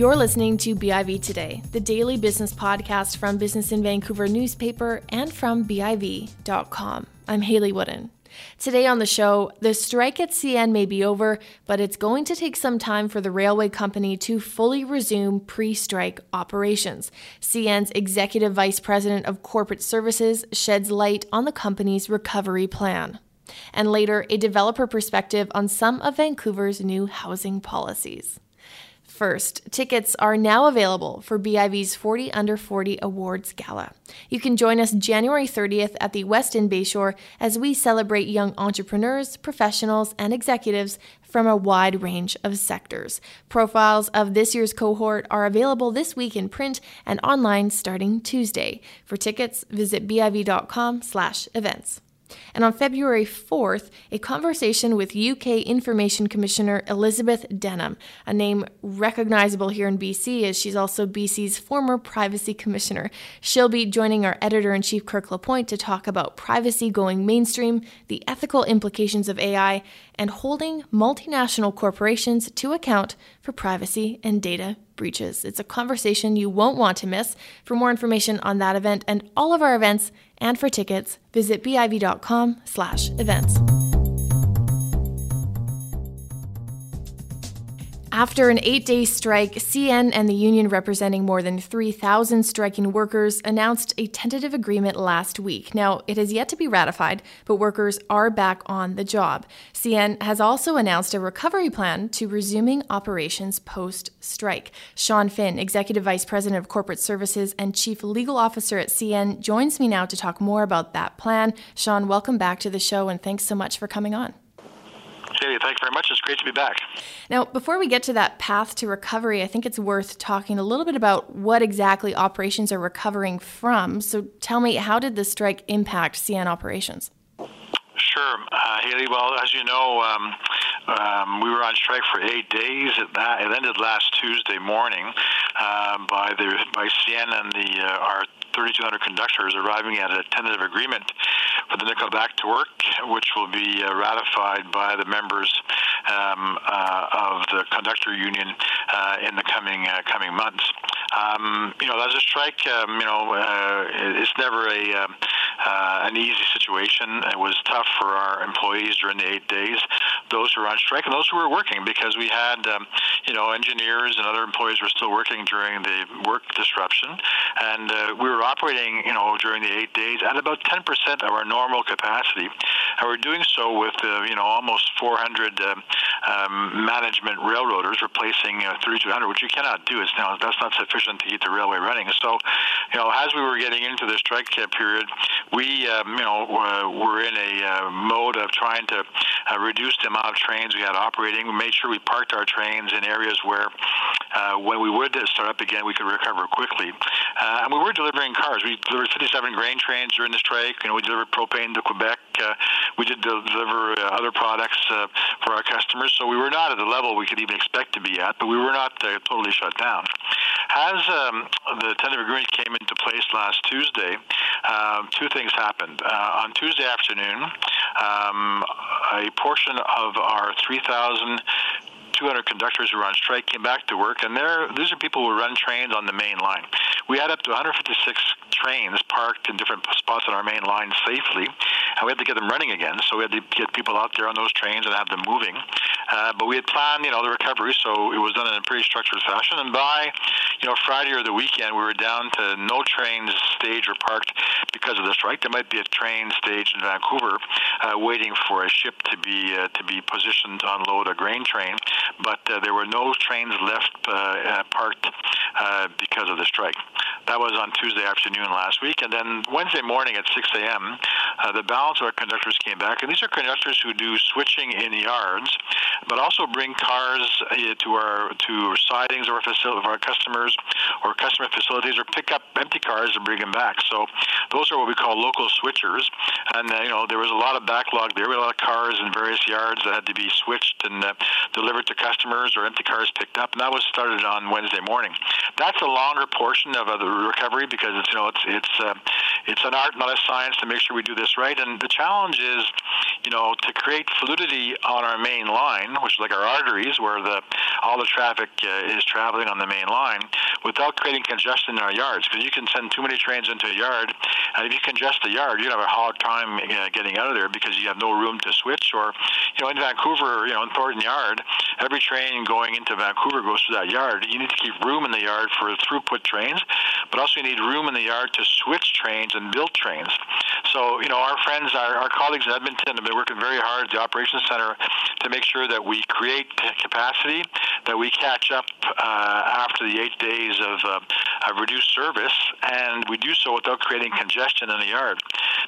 You're listening to BIV Today, the daily business podcast from Business in Vancouver newspaper and from BIV.com. I'm Hayley Woodin. Today on the show, the strike at CN may be over, but it's going to take some time for the railway company to fully resume pre strike operations. CN's executive vice president of corporate services sheds light on the company's recovery plan. And later, a developer perspective on some of Vancouver's new housing policies. First, tickets are now available for BIV's 40 Under 40 Awards Gala. You can join us January 30th at the Westin Bayshore as we celebrate young entrepreneurs, professionals, and executives from a wide range of sectors. Profiles of this year's cohort are available this week in print and online starting Tuesday. For tickets, visit biv.com/events. And on February 4th, a conversation with UK Information Commissioner Elizabeth Denham, a name recognizable here in BC as she's also BC's former Privacy Commissioner. She'll be joining our editor in chief, Kirk LaPointe, to talk about privacy going mainstream, the ethical implications of AI, and holding multinational corporations to account for privacy and data breaches. It's a conversation you won't want to miss. For more information on that event and all of our events, and for tickets, visit biv.com/events. After an eight day strike, CN and the union representing more than 3,000 striking workers announced a tentative agreement last week. Now, it has yet to be ratified, but workers are back on the job. CN has also announced a recovery plan to resuming operations post strike. Sean Finn, Executive Vice President of Corporate Services and Chief Legal Officer at CN, joins me now to talk more about that plan. Sean, welcome back to the show and thanks so much for coming on. Thank you very much. It's great to be back. Now, before we get to that path to recovery, I think it's worth talking a little bit about what exactly operations are recovering from. So tell me, how did the strike impact CN operations? Sure, uh, Hayley. Well, as you know, um, um, we were on strike for eight days. It, it ended last Tuesday morning uh, by the by CN and the uh, our 3,200 conductors arriving at a tentative agreement for the nickel back to work, which will be uh, ratified by the members um, uh, of the conductor union uh, in the coming uh, coming months. Um, you know, as a strike, um, you know, it's never a um, an easy situation. It was tough for our employees during the eight days, those who were on strike and those who were working, because we had, um, you know, engineers and other employees were still working during the work disruption, and uh, we were operating, you know, during the eight days at about 10% of our normal capacity, and we're doing so with, uh, you know, almost 400 um, um, management railroaders replacing uh, 3,200, which you cannot do. It's now that's not sufficient to keep the railway running. So, you know, as we were getting into the strike period, we, um, you know, were in a uh, mode of trying to uh, reduce the amount of trains we had operating. We made sure we parked our trains in areas where, uh, when we would start up again, we could recover quickly. Uh, and we were delivering cars. We delivered 57 grain trains during the strike. Know, we delivered propane to Quebec. Uh, we did deliver uh, other products for our customers. So we were not at the level we could even expect to be at, but we were not totally shut down. As um, the tentative agreement came into place last Tuesday, um, two things happened. Uh, on Tuesday afternoon, um, a portion of our 3,000 200 conductors who were on strike came back to work, and there, these are people who run trains on the main line. We had up to 156 trains parked in different spots on our main line safely, and we had to get them running again. So we had to get people out there on those trains and have them moving. Uh, but we had planned, you know, the recovery, so it was done in a pretty structured fashion. And by, you know, Friday or the weekend, we were down to no trains staged or parked because of the strike. There might be a train staged in Vancouver uh, waiting for a ship to be uh, to be positioned to unload a grain train, but uh, there were no trains left uh, uh, parked because of the strike. That was on Tuesday afternoon last week, and then Wednesday morning at 6 a.m., the balance of our conductors came back, and these are conductors who do switching in yards, but also bring cars to our to sidings of our facility of our customers or customer facilities, or pick up empty cars and bring them back. So those are what we call local switchers, and uh, you know there was a lot of backlog there. We had a lot of cars in various yards that had to be switched and uh, delivered to customers, or empty cars picked up, and that was started on Wednesday morning. That's a longer portion of uh, the recovery because it's you know it's it's uh, it's an art, not a science, to make sure we do this right. And the challenge is, you know, to create fluidity on our main line, which is like our arteries, where the all the traffic uh, is traveling on the main line without creating congestion in our yards. Because you can send too many trains into a yard, and if you congest the yard, you have a hard time uh, getting out of there because you have no room to switch. Or, you know, in Vancouver, you know, in Thornton Yard, every train going into Vancouver goes through that yard. You need to keep room in the yard for throughput trains, but also you need room in the yard to switch trains and build trains. So, you know, our friends, our, our colleagues in Edmonton have been working very hard at the Operations Center to make sure that we create capacity, that we catch up uh, after the eight days of, uh, of reduced service, and we do so without creating congestion in the yard.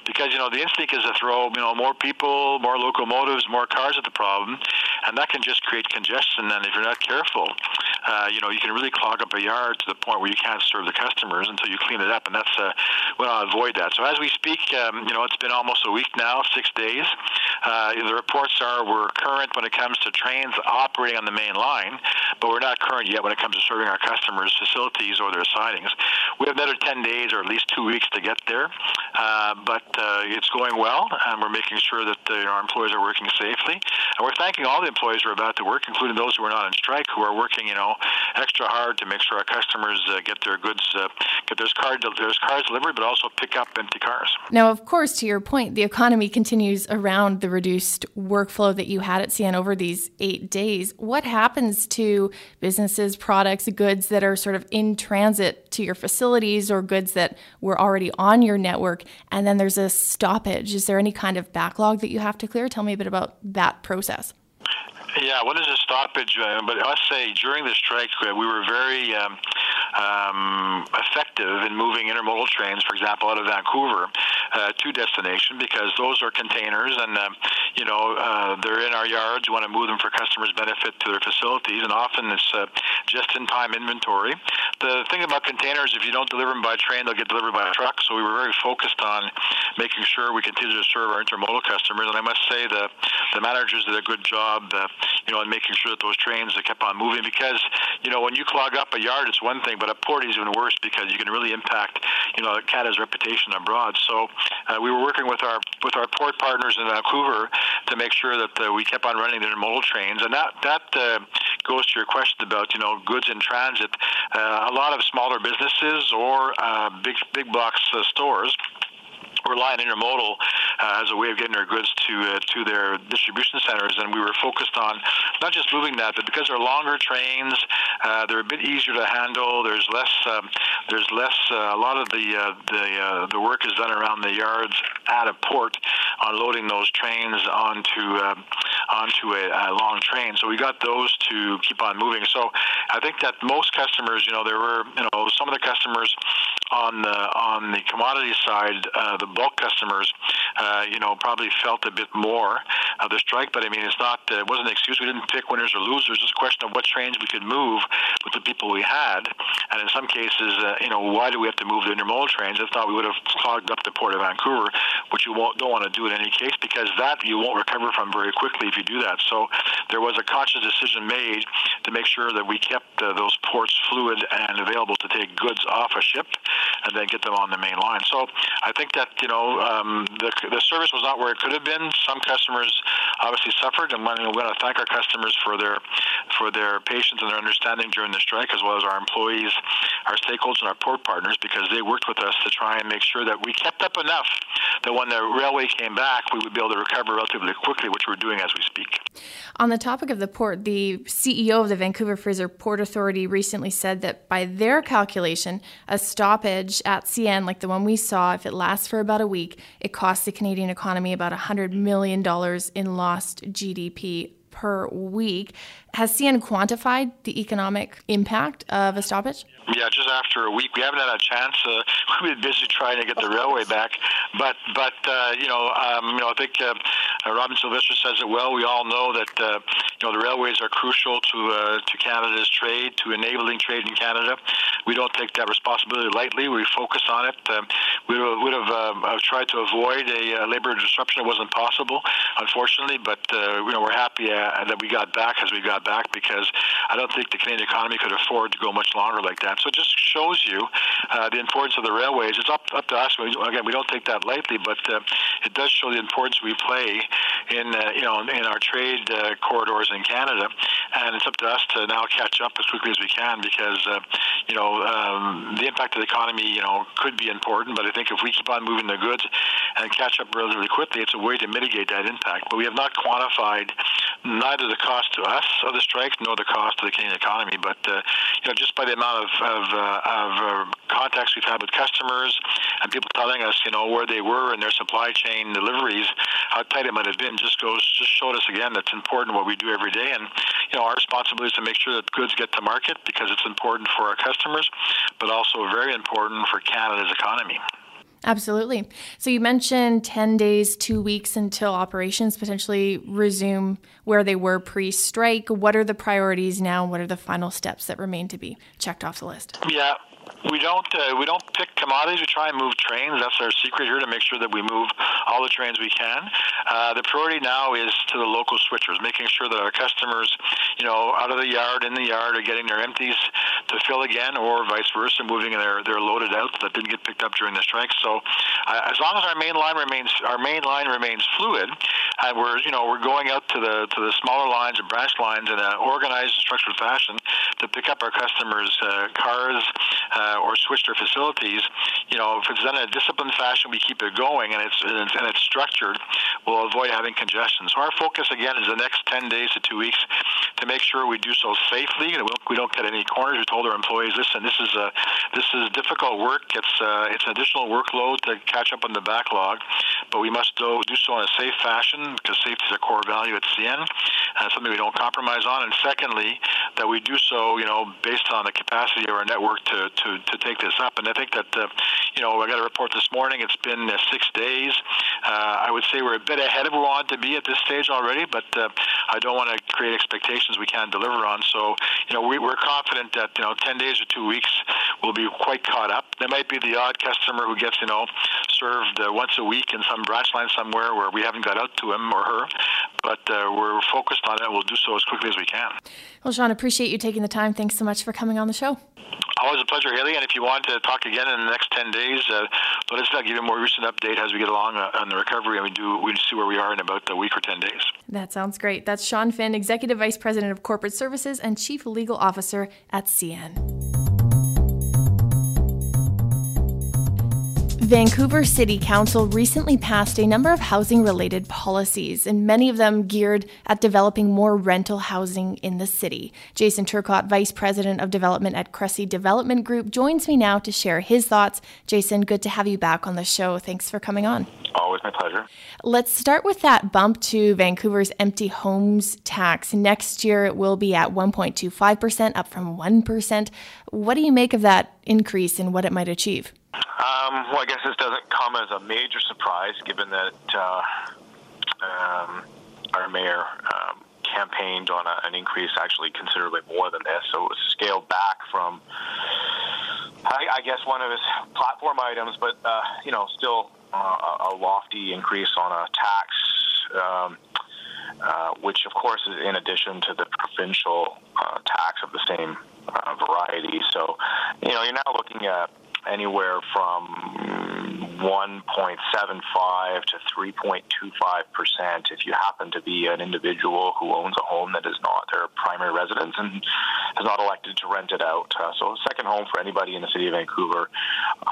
Because, you know, the instinct is to throw, you know, more people, more locomotives, more cars at the problem, and that can just create congestion. And if you're not careful, uh, you know, you can really clog up a yard to the point where you can't serve the customers until you clean it up, and that's uh, we want to avoid that. So as we speak, um, you know, it's been almost a week now, six days. Uh, the reports are we're current when it comes to trains operating on the main line, but we're not yet when it comes to serving our customers' facilities or their sidings. We have another 10 days or at least two weeks to get there, uh, but uh, it's going well, and we're making sure that uh, our employees are working safely. And we're thanking all the employees who are about to work, including those who are not on strike, who are working, you know, extra hard to make sure our customers uh, get their goods, uh, get cars, their cars delivered, but also pick up empty cars. Now, of course, to your point, the economy continues around the reduced workflow that you had at CN over these eight days. What happens to businesses, products, goods that are sort of in transit to your facilities or goods that were already on your network, and then there's a stoppage? Is there any kind of backlog that you have to clear? Tell me a bit about that process. Yeah, what is a stoppage? Uh, but I say, during the strike, we were very um, um, effective in moving intermodal trains, for example, out of Vancouver uh, to destination because those are containers and, uh, you know, uh, they're in our yards. Want to move them for customers' benefit to their facilities, and often it's uh, just in time inventory. The thing about containers, if you don't deliver them by train, they'll get delivered by truck. So we were very focused on making sure we continue to serve our intermodal customers. And I must say, the, the managers did a good job, uh, you know, in making sure that those trains kept on moving because, you know, when you clog up a yard, it's one thing, but a port is even worse because you can really impact, you know, Canada's reputation abroad. So uh, we were working with our with our port partners in Vancouver to make sure that uh, we kept on running the intermodal trains, and that that uh, goes to your question about you know goods in transit. Uh, a lot of smaller businesses or uh, big big box uh, stores rely on intermodal uh, as a way of getting their goods to uh, to their distribution centers, and we were focused on not just moving that, but because they're longer trains, uh, they're a bit easier to handle. There's less um, there's less uh, a lot of the uh, the uh, the work is done around the yards at a port on loading those trains onto um, onto a, a long train. So we got those to keep on moving. So I think that most customers, you know, there were you know some of the customers on the on the commodity side, uh, the bulk customers, uh, you know, probably felt a bit more of the strike. But I mean, it's not uh, it wasn't an excuse. We didn't pick winners or losers. It's a question of what trains we could move with the people we had. And in some cases, uh, you know, why do we have to move the intermodal trains? I thought we would have clogged up the port of Vancouver, which you won't, don't want to do in any case because that you won't recover from very quickly if you do that. So there was a conscious decision made to make sure that we kept uh, those ports fluid and available to take goods off a ship and then get them on the main line. So I think that you know um, the the service was not where it could have been. Some customers obviously suffered, and we want to thank our customers for their for their patience and their understanding during the strike, as well as our employees, our stakeholders, and our port partners, because they worked with us to try and make sure that we kept up enough that when the railway came back, we would be able to recover relatively quickly, which we're doing as we speak. On the topic of the port, the CEO of the Vancouver Fraser Port Authority recently said that by their calculation, a stoppage at CN, like the one we saw, if it lasts for about a week, it costs the Canadian economy about $100 million in lost GDP per week. Has CN quantified the economic impact of a stoppage? Yeah, just after a week, we haven't had a chance. Uh, we've been busy trying to get the railway back, but but uh, you know, um, you know, I think uh, Robin Silvester says it well. We all know that uh, you know the railways are crucial to uh, to Canada's trade, to enabling trade in Canada. We don't take that responsibility lightly. We focus on it. Um, we would have uh, tried to avoid a uh, labor disruption. It wasn't possible, unfortunately, but uh, you know we're happy uh, that we got back as we got back because I don't think the Canadian economy could afford to go much longer like that. So it just shows you uh, the importance of the railways. It's up up to us. Again, we don't take that lightly, but uh, it does show the importance we play in you know in our trade corridors in Canada, and it's up to us to now catch up as quickly as we can because uh, you know um, the impact of the economy you know could be important, but I think if we keep on moving the goods and catch up relatively quickly, it's a way to mitigate that impact. But we have not quantified neither the cost to us of the strike nor the cost to the Canadian economy. But uh, you know, just by the amount of of, uh, of uh, contacts we've had with customers and people telling us, you know, where they were in their supply chain deliveries, how tight it might have been, just goes just showed us again that's important what we do every day. And you know, our responsibility is to make sure that goods get to market because it's important for our customers, but also very important for Canada's economy. Absolutely. So you mentioned 10 days, two weeks until operations potentially resume where they were pre strike. What are the priorities now? What are the final steps that remain to be checked off the list? Yeah, we don't uh, we don't pick commodities. We try and move trains. That's our secret here to make sure that we move all the trains we can. Uh, the priority now is to the local switchers, making sure that our customers, you know, out of the yard, in the yard, are getting their empties to fill again, or vice versa, moving their their loaded out that didn't get picked up during the strike. So, uh, as long as our main line remains our main line remains fluid, and we're you know we're going out to the to the smaller lines and branch lines in an organized, structured fashion to pick up our customers' uh, cars uh, or switch their facilities, you know, if it's done in a disciplined fashion, we keep it going and it's and it's structured, we'll avoid having congestion. So our focus again is the next 10 days to two weeks to make sure we do so safely. We don't cut any corners. We told our employees, listen, this is a this is difficult work. It's uh, it's an additional workload to catch up on the backlog, but we must do, do so in a safe fashion because safety is a core value at CN, and something we don't compromise on. And secondly, that we do so, you know, based on the capacity of our network to to, to take this up. And I think that, uh, you know, I got a report this morning. It's been uh, six days. Uh, I would say we're a bit ahead of where we want to be at this stage already, but uh, I don't want to create expectations we can't deliver on. So, you know, we, we're confident that, you know, 10 days or two weeks will be quite caught up. There might be the odd customer who gets, you know, served uh, once a week in some branch line somewhere where we haven't got out to him or her, but uh, we're focused on it. We'll do so as quickly as we can. Well, Sean, appreciate you taking the time. Thanks so much for coming on the show. Always a pleasure, Hayley. And if you want to talk again in the next 10 days, uh, let us know. Give you a more recent update as we get along uh, on the recovery and we do we see where we are in about a week or 10 days. That sounds great. That's Sean Finn, Executive Vice President of Corporate Services and Chief Legal Officer at CN. Vancouver City Council recently passed a number of housing related policies, and many of them geared at developing more rental housing in the city. Jason Turcotte, Vice President of Development at Cressey Development Group, joins me now to share his thoughts. Jason, good to have you back on the show. Thanks for coming on. Always my pleasure. Let's start with that bump to Vancouver's empty homes tax. Next year, it will be at 1.25%, up from 1%. What do you make of that increase and what it might achieve? Um, well, I guess this doesn't come as a major surprise, given that uh, um, our mayor um, campaigned on a, an increase actually considerably more than this. So it was scaled back from, I, I guess, one of his platform items, but uh, you know, still uh, a lofty increase on a tax. Um, uh, which of course is in addition to the provincial uh, tax of the same uh, variety. So, you know, you're now looking at anywhere from 1.75 to 3.25 percent if you happen to be an individual who owns a home that is not their primary residence and has not elected to rent it out. Uh, so, a second home for anybody in the city of Vancouver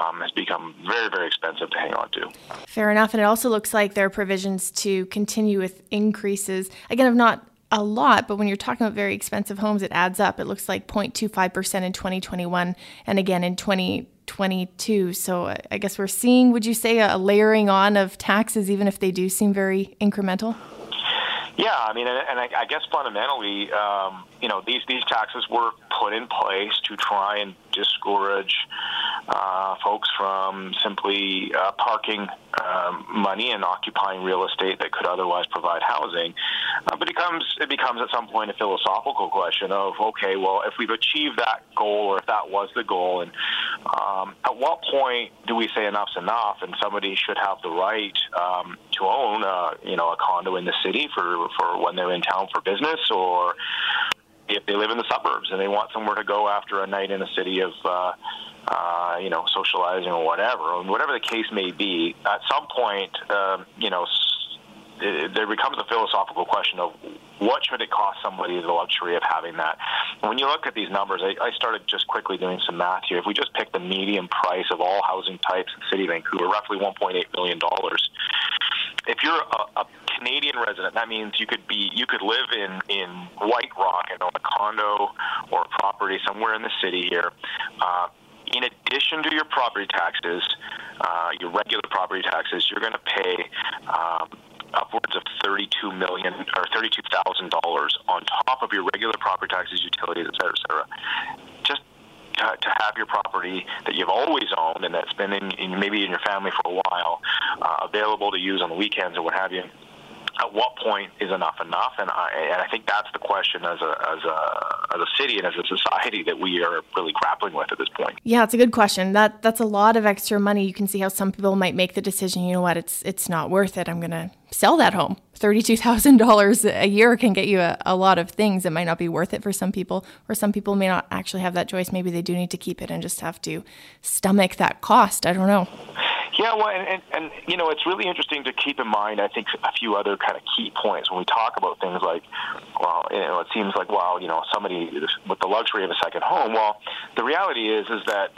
um, has become very, very expensive to hang on to. Fair enough. And it also looks like there are provisions to continue with increases. Again, of not a lot, but when you're talking about very expensive homes, it adds up. It looks like 0.25% in 2021 and again in 2022. So I guess we're seeing, would you say, a layering on of taxes, even if they do seem very incremental? Yeah, I mean, and I guess fundamentally, um, you know, these these taxes were put in place to try and discourage uh, folks from simply uh, parking um, money and occupying real estate that could otherwise provide housing. Uh, but it becomes it becomes at some point a philosophical question of okay, well, if we've achieved that goal, or if that was the goal, and um, at what point do we say enough's enough, and somebody should have the right um, to own, uh, you know, a condo in the city for for when they're in town for business, or if they live in the suburbs and they want somewhere to go after a night in a city of uh, uh, you know, socializing or whatever, and whatever the case may be, at some point, um, you know, it, there becomes a philosophical question of what should it cost somebody the luxury of having that. when you look at these numbers, I, I started just quickly doing some math here. If we just pick the median price of all housing types in City Vancouver, roughly 1.8 million dollars. If you're a, a Canadian resident, that means you could be you could live in in White Rock and own a condo or a property somewhere in the city here. Uh, in addition to your property taxes, uh, your regular property taxes, you're going to pay um, upwards of thirty-two million or thirty-two thousand dollars on top of your regular property taxes, utilities, et cetera, et cetera. Just to have your property that you've always owned and that's been in, in maybe in your family for a while, uh, available to use on the weekends or what have you at what point is enough enough? And I, and I think that's the question as a, as a, as a city and as a society that we are really grappling with at this point. Yeah, it's a good question. That that's a lot of extra money. You can see how some people might make the decision. You know what? It's it's not worth it. I'm going to sell that home. Thirty-two thousand dollars a year can get you a, a lot of things. It might not be worth it for some people, or some people may not actually have that choice. Maybe they do need to keep it and just have to stomach that cost. I don't know. Yeah, well, and, and, and you know, it's really interesting to keep in mind. I think a few other kind of key points when we talk about things like, well, you know, it seems like, well, you know, somebody with the luxury of a second home. Well, the reality is, is that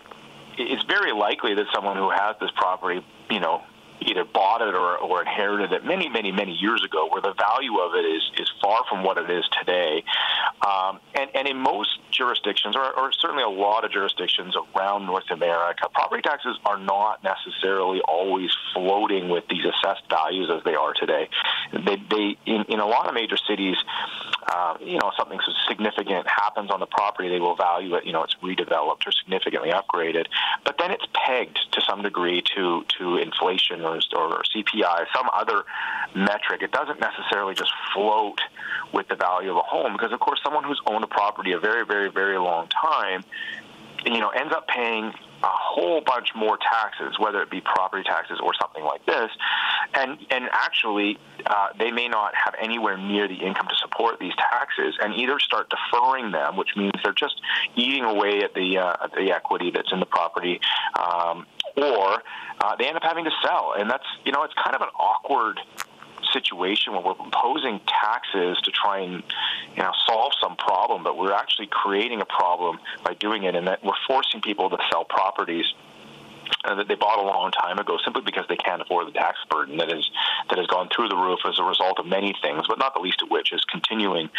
it's very likely that someone who has this property, you know, either bought it or, or inherited it many, many, many years ago, where the value of it is, is far from what it is today. Um, and, and in most jurisdictions, or, or certainly a lot of jurisdictions around North America, property taxes are not necessarily always floating with these assessed values as they are today. They, they in, in a lot of major cities, uh, you know, something significant happens on the property, they will value it. You know, it's redeveloped or significantly upgraded, but then it's pegged to some degree to to inflation or, or CPI, some other metric. It doesn't necessarily just float with the value of a home because, of course, someone who's owned a property a very, very, very long time, you know, ends up paying a whole bunch more taxes, whether it be property taxes or something like this, and and actually uh, they may not have anywhere near the income to support these taxes, and either start deferring them, which means they're just eating away at the uh, at the equity that's in the property, um, or uh, they end up having to sell, and that's you know it's kind of an awkward situation where we're imposing taxes to try and you know solve some problem, but we're actually creating a problem by doing it, and that we're forcing people to sell properties uh, that they bought a long time ago simply because they can't afford the tax burden that is that has gone through the roof as a result of many things, but not the least of which is continuing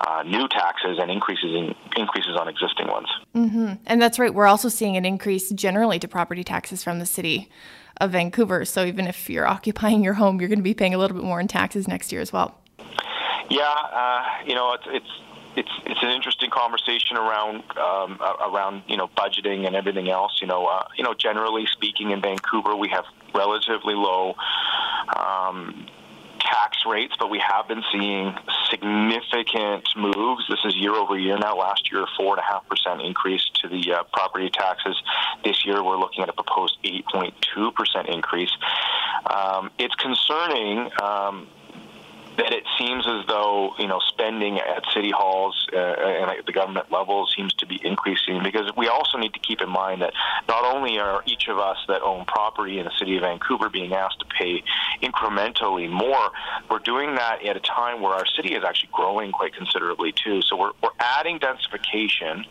uh, new taxes and increases in increases on existing ones. Mm-hmm. And that's right. We're also seeing an increase generally to property taxes from the city of Vancouver. So even if you're occupying your home, you're going to be paying a little bit more in taxes next year as well. Yeah, uh, you know, it's, it's it's it's an interesting conversation around um, around you know budgeting and everything else. You know, uh, you know, generally speaking, in Vancouver, we have relatively low um, tax rates, but we have been seeing significant moves. This is year over year now. Last year, four and a half percent increase to the uh, property taxes. This year, we're looking at a proposed 8.2 percent increase. Um, it's concerning. Um, that it seems as though you know spending at city halls uh, and at the government level seems to be increasing because we also need to keep in mind that not only are each of us that own property in the city of Vancouver being asked to pay incrementally more, we're doing that at a time where our city is actually growing quite considerably too. So we're, we're adding densification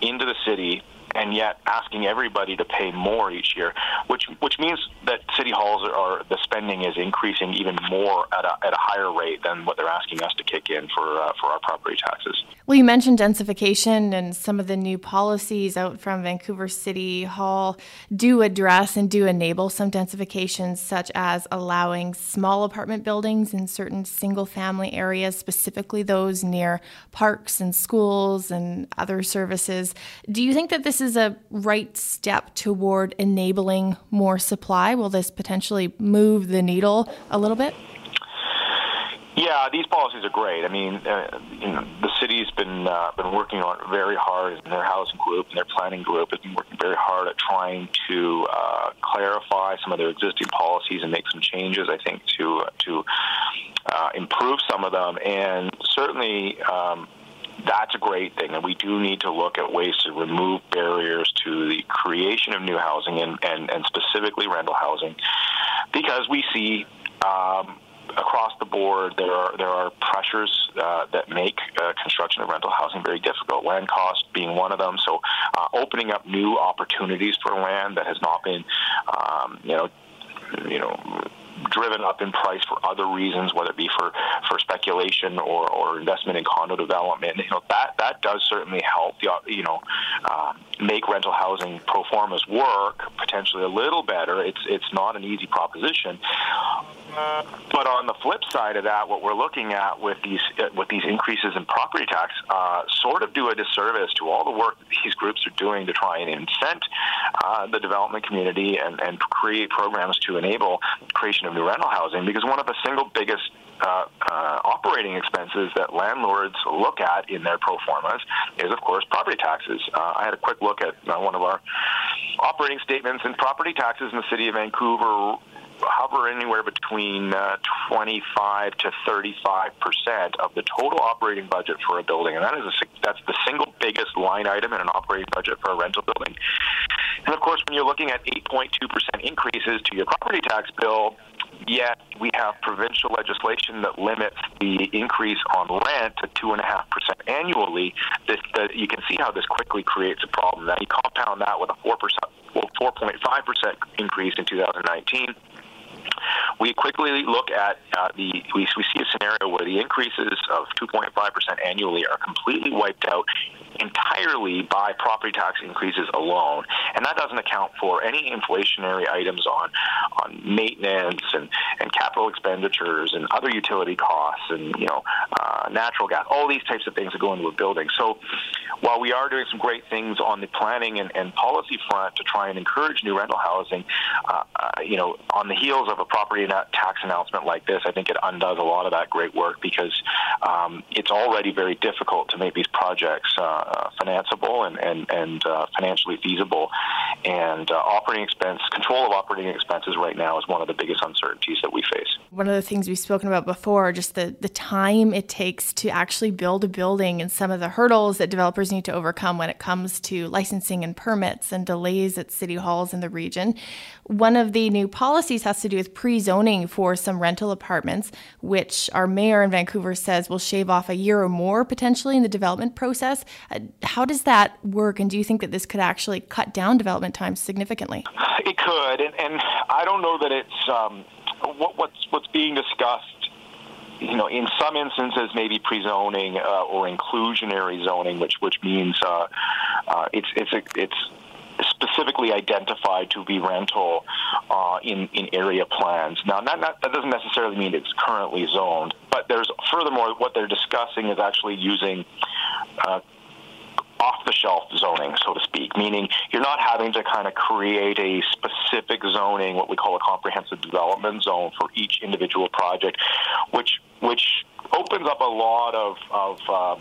into the city and yet asking everybody to pay more each year, which which means that city halls are, are the spending is increasing even more at a, at a higher rate than what they're asking us to kick in for uh, for our property taxes. Well, you mentioned densification, and some of the new policies out from Vancouver City Hall do address and do enable some densification, such as allowing small apartment buildings in certain single family areas, specifically those near parks and schools and other services. Do you think that this is a right step toward enabling more supply? Will this potentially move the needle a little bit? Yeah, these policies are great. I mean, uh, you know, the city's been uh, been working on it very hard, and their housing group and their planning group has been working very hard at trying to uh, clarify some of their existing policies and make some changes. I think to to uh, improve some of them, and certainly. Um, that's a great thing, and we do need to look at ways to remove barriers to the creation of new housing and, and, and specifically rental housing, because we see um, across the board, there are there are pressures uh, that make uh, construction of rental housing very difficult. Land cost being one of them. So, uh, opening up new opportunities for land that has not been, um, you know, you know driven up in price for other reasons, whether it be for, for speculation or, or investment in condo development. You know that that does certainly help. The, you know, uh, make rental housing pro formas work potentially a little better. It's it's not an easy proposition. But on the flip side of that, what we're looking at with these with these increases in property tax, uh, sort of do a disservice to all the work that these groups are doing to try and incent uh, the development community and, and create programs to enable creation of new rental housing. Because one of the single biggest uh, uh, operating expenses that landlords look at in their pro formas is, of course, property taxes. Uh, I had a quick look at uh, one of our operating statements, and property taxes in the city of Vancouver hover anywhere between uh, 25 to 35 percent of the total operating budget for a building, and that is a, that's the single biggest line item in an operating budget for a rental building. And of course, when you're looking at 8.2 percent increases to your property tax bill, yet we have provincial legislation that limits the increase on rent to two and a half percent annually. This, the, you can see how this quickly creates a problem. Now you compound that with a four percent, well, 4.5 percent increase in 2019 we quickly look at uh, the we, we see a scenario where the increases of 2.5% annually are completely wiped out entirely by property tax increases alone, and that doesn't account for any inflationary items on on maintenance and, and capital expenditures and other utility costs and you know uh, natural gas, all these types of things that go into a building. So while we are doing some great things on the planning and, and policy front to try and encourage new rental housing, uh, uh, you know, on the heels of a property tax announcement like this, I think it undoes a lot of that great work because um, it's already very difficult to make these projects uh financeable and and, and uh, financially feasible. And uh, operating expense control of operating expenses right now is one of the biggest uncertainties that we face. One of the things we've spoken about before, just the the time it takes to actually build a building and some of the hurdles that developers need to overcome when it comes to licensing and permits and delays at city halls in the region. One of the new policies has to do with pre zoning for some rental apartments, which our mayor in Vancouver says will shave off a year or more potentially in the development process. Uh, how does that work, and do you think that this could actually cut down development times significantly? It could, and, and I don't know that it's um, what, what's what's being discussed you know, in some instances, maybe pre-zoning uh, or inclusionary zoning, which which means uh, uh, it's it's a, it's specifically identified to be rental uh, in in area plans. Now, not, not, that doesn't necessarily mean it's currently zoned, but there's furthermore what they're discussing is actually using. Uh, off the shelf zoning, so to speak, meaning you're not having to kind of create a specific zoning, what we call a comprehensive development zone for each individual project, which which opens up a lot of, of uh,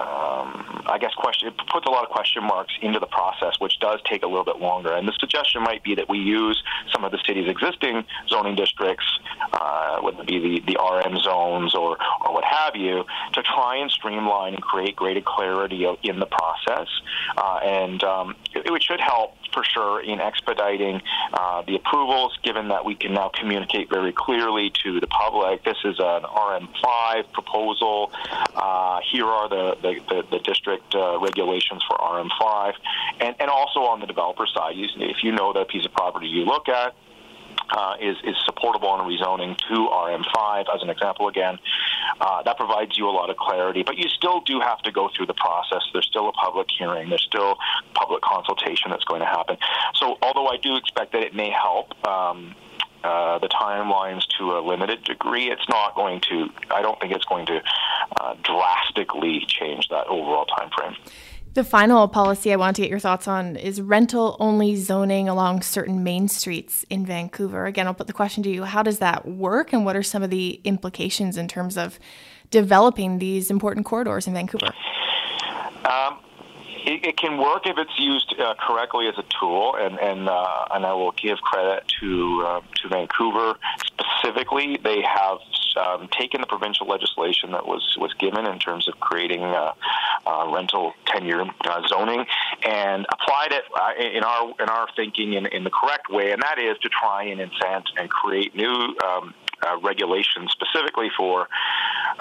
um, I guess question it puts a lot of question marks into the process, which does take a little bit longer. And the suggestion might be that we use some of the city's existing zoning districts, uh, whether it be the, the RM zones or or what have you, to try and streamline and create greater clarity in the process. Uh, and um, it, should help for sure in expediting uh, the approvals, given that we can now communicate very clearly to the public. This is an RM5 proposal. Uh, here are the, the, the, the district uh, regulations for RM5. And, and also on the developer side, if you know that piece of property you look at, uh, is, is supportable on rezoning to RM5, as an example again. Uh, that provides you a lot of clarity, but you still do have to go through the process. There's still a public hearing. There's still public consultation that's going to happen. So, although I do expect that it may help. Um, uh, the timelines to a limited degree. It's not going to. I don't think it's going to uh, drastically change that overall time frame. The final policy I want to get your thoughts on is rental only zoning along certain main streets in Vancouver. Again, I'll put the question to you how does that work, and what are some of the implications in terms of developing these important corridors in Vancouver? Um, it, it, can work if it's used uh, correctly as a tool, and and uh, and I will give credit to uh, to Vancouver specifically. They have um, taken the provincial legislation that was was given in terms of creating uh, uh, rental tenure uh, zoning and applied it in our in our thinking in, in the correct way, and that is to try and incent and create new. Um, uh, regulations specifically for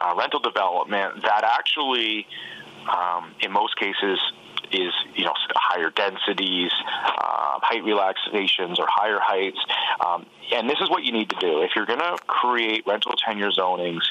uh, rental development that actually, um, in most cases, is you know higher densities, uh, height relaxations, or higher heights. Um, and this is what you need to do if you're going to create rental tenure zonings.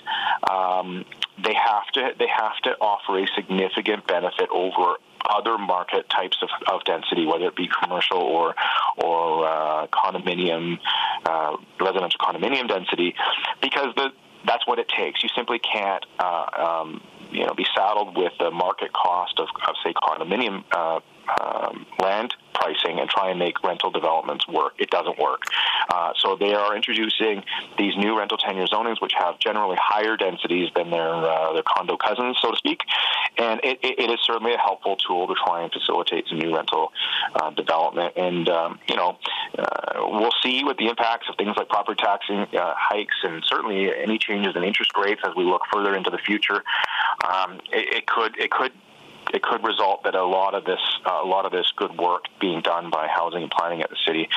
Um, they have to they have to offer a significant benefit over other market types of, of density, whether it be commercial or or uh, condominium, uh, residential condominium density, because the that's what it takes. You simply can't uh, um, you know, be saddled with the market cost of, of say, condominium uh, um, land pricing and try and make rental developments work. It doesn't work. Uh, so they are introducing these new rental tenure zonings, which have generally higher densities than their uh, their condo cousins, so to speak. And it, it is certainly a helpful tool to try and facilitate some new rental uh, development. And um, you know, uh, we'll see what the impacts of things like property taxing uh, hikes and certainly any changes in interest rates as we look further into the future. Um, it, it could it could it could result that a lot of this uh, a lot of this good work being done by housing and planning at the city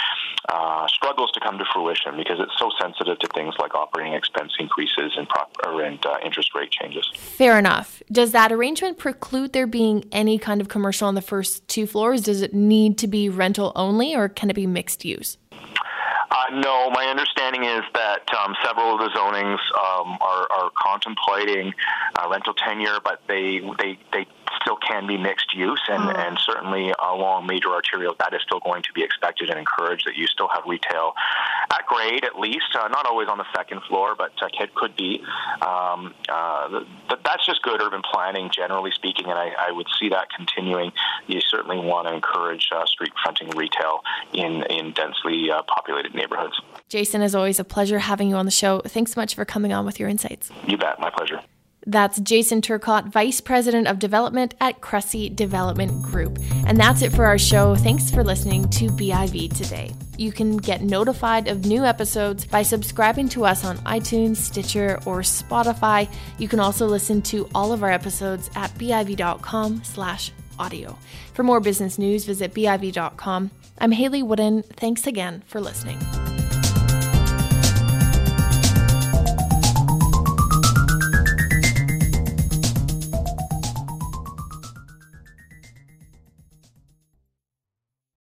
uh, struggles to come to fruition because it's so sensitive to things like operating expense increases and, prop- and uh, interest rate changes. Fair enough. Does that arrangement preclude there being any kind of commercial on the first two floors? Does it need to be rental only, or can it be mixed use? Uh, no, my understanding is that um, several of the zonings um, are, are, contemplating uh, rental tenure, but they they they still can be mixed use, and, mm. and certainly along major arterials, that is still going to be expected and encouraged. That you still have retail at grade, at least, uh, not always on the second floor, but uh, it could be. Um, uh, that's just good urban planning, generally speaking, and I, I would see that continuing. You certainly want to encourage uh, street fronting retail in in densely uh, populated neighborhoods. Jason, as always, a pleasure having you on the show. Thanks so much for coming on with your insights. You bet, my pleasure. That's Jason Turcotte, Vice President of Development at Cressey Development Group. And that's it for our show. Thanks for listening to BIV today. You can get notified of new episodes by subscribing to us on iTunes, Stitcher, or Spotify. You can also listen to all of our episodes at biv.com slash audio. For more business news, visit biv.com. I'm Hayley Woodin. Thanks again for listening.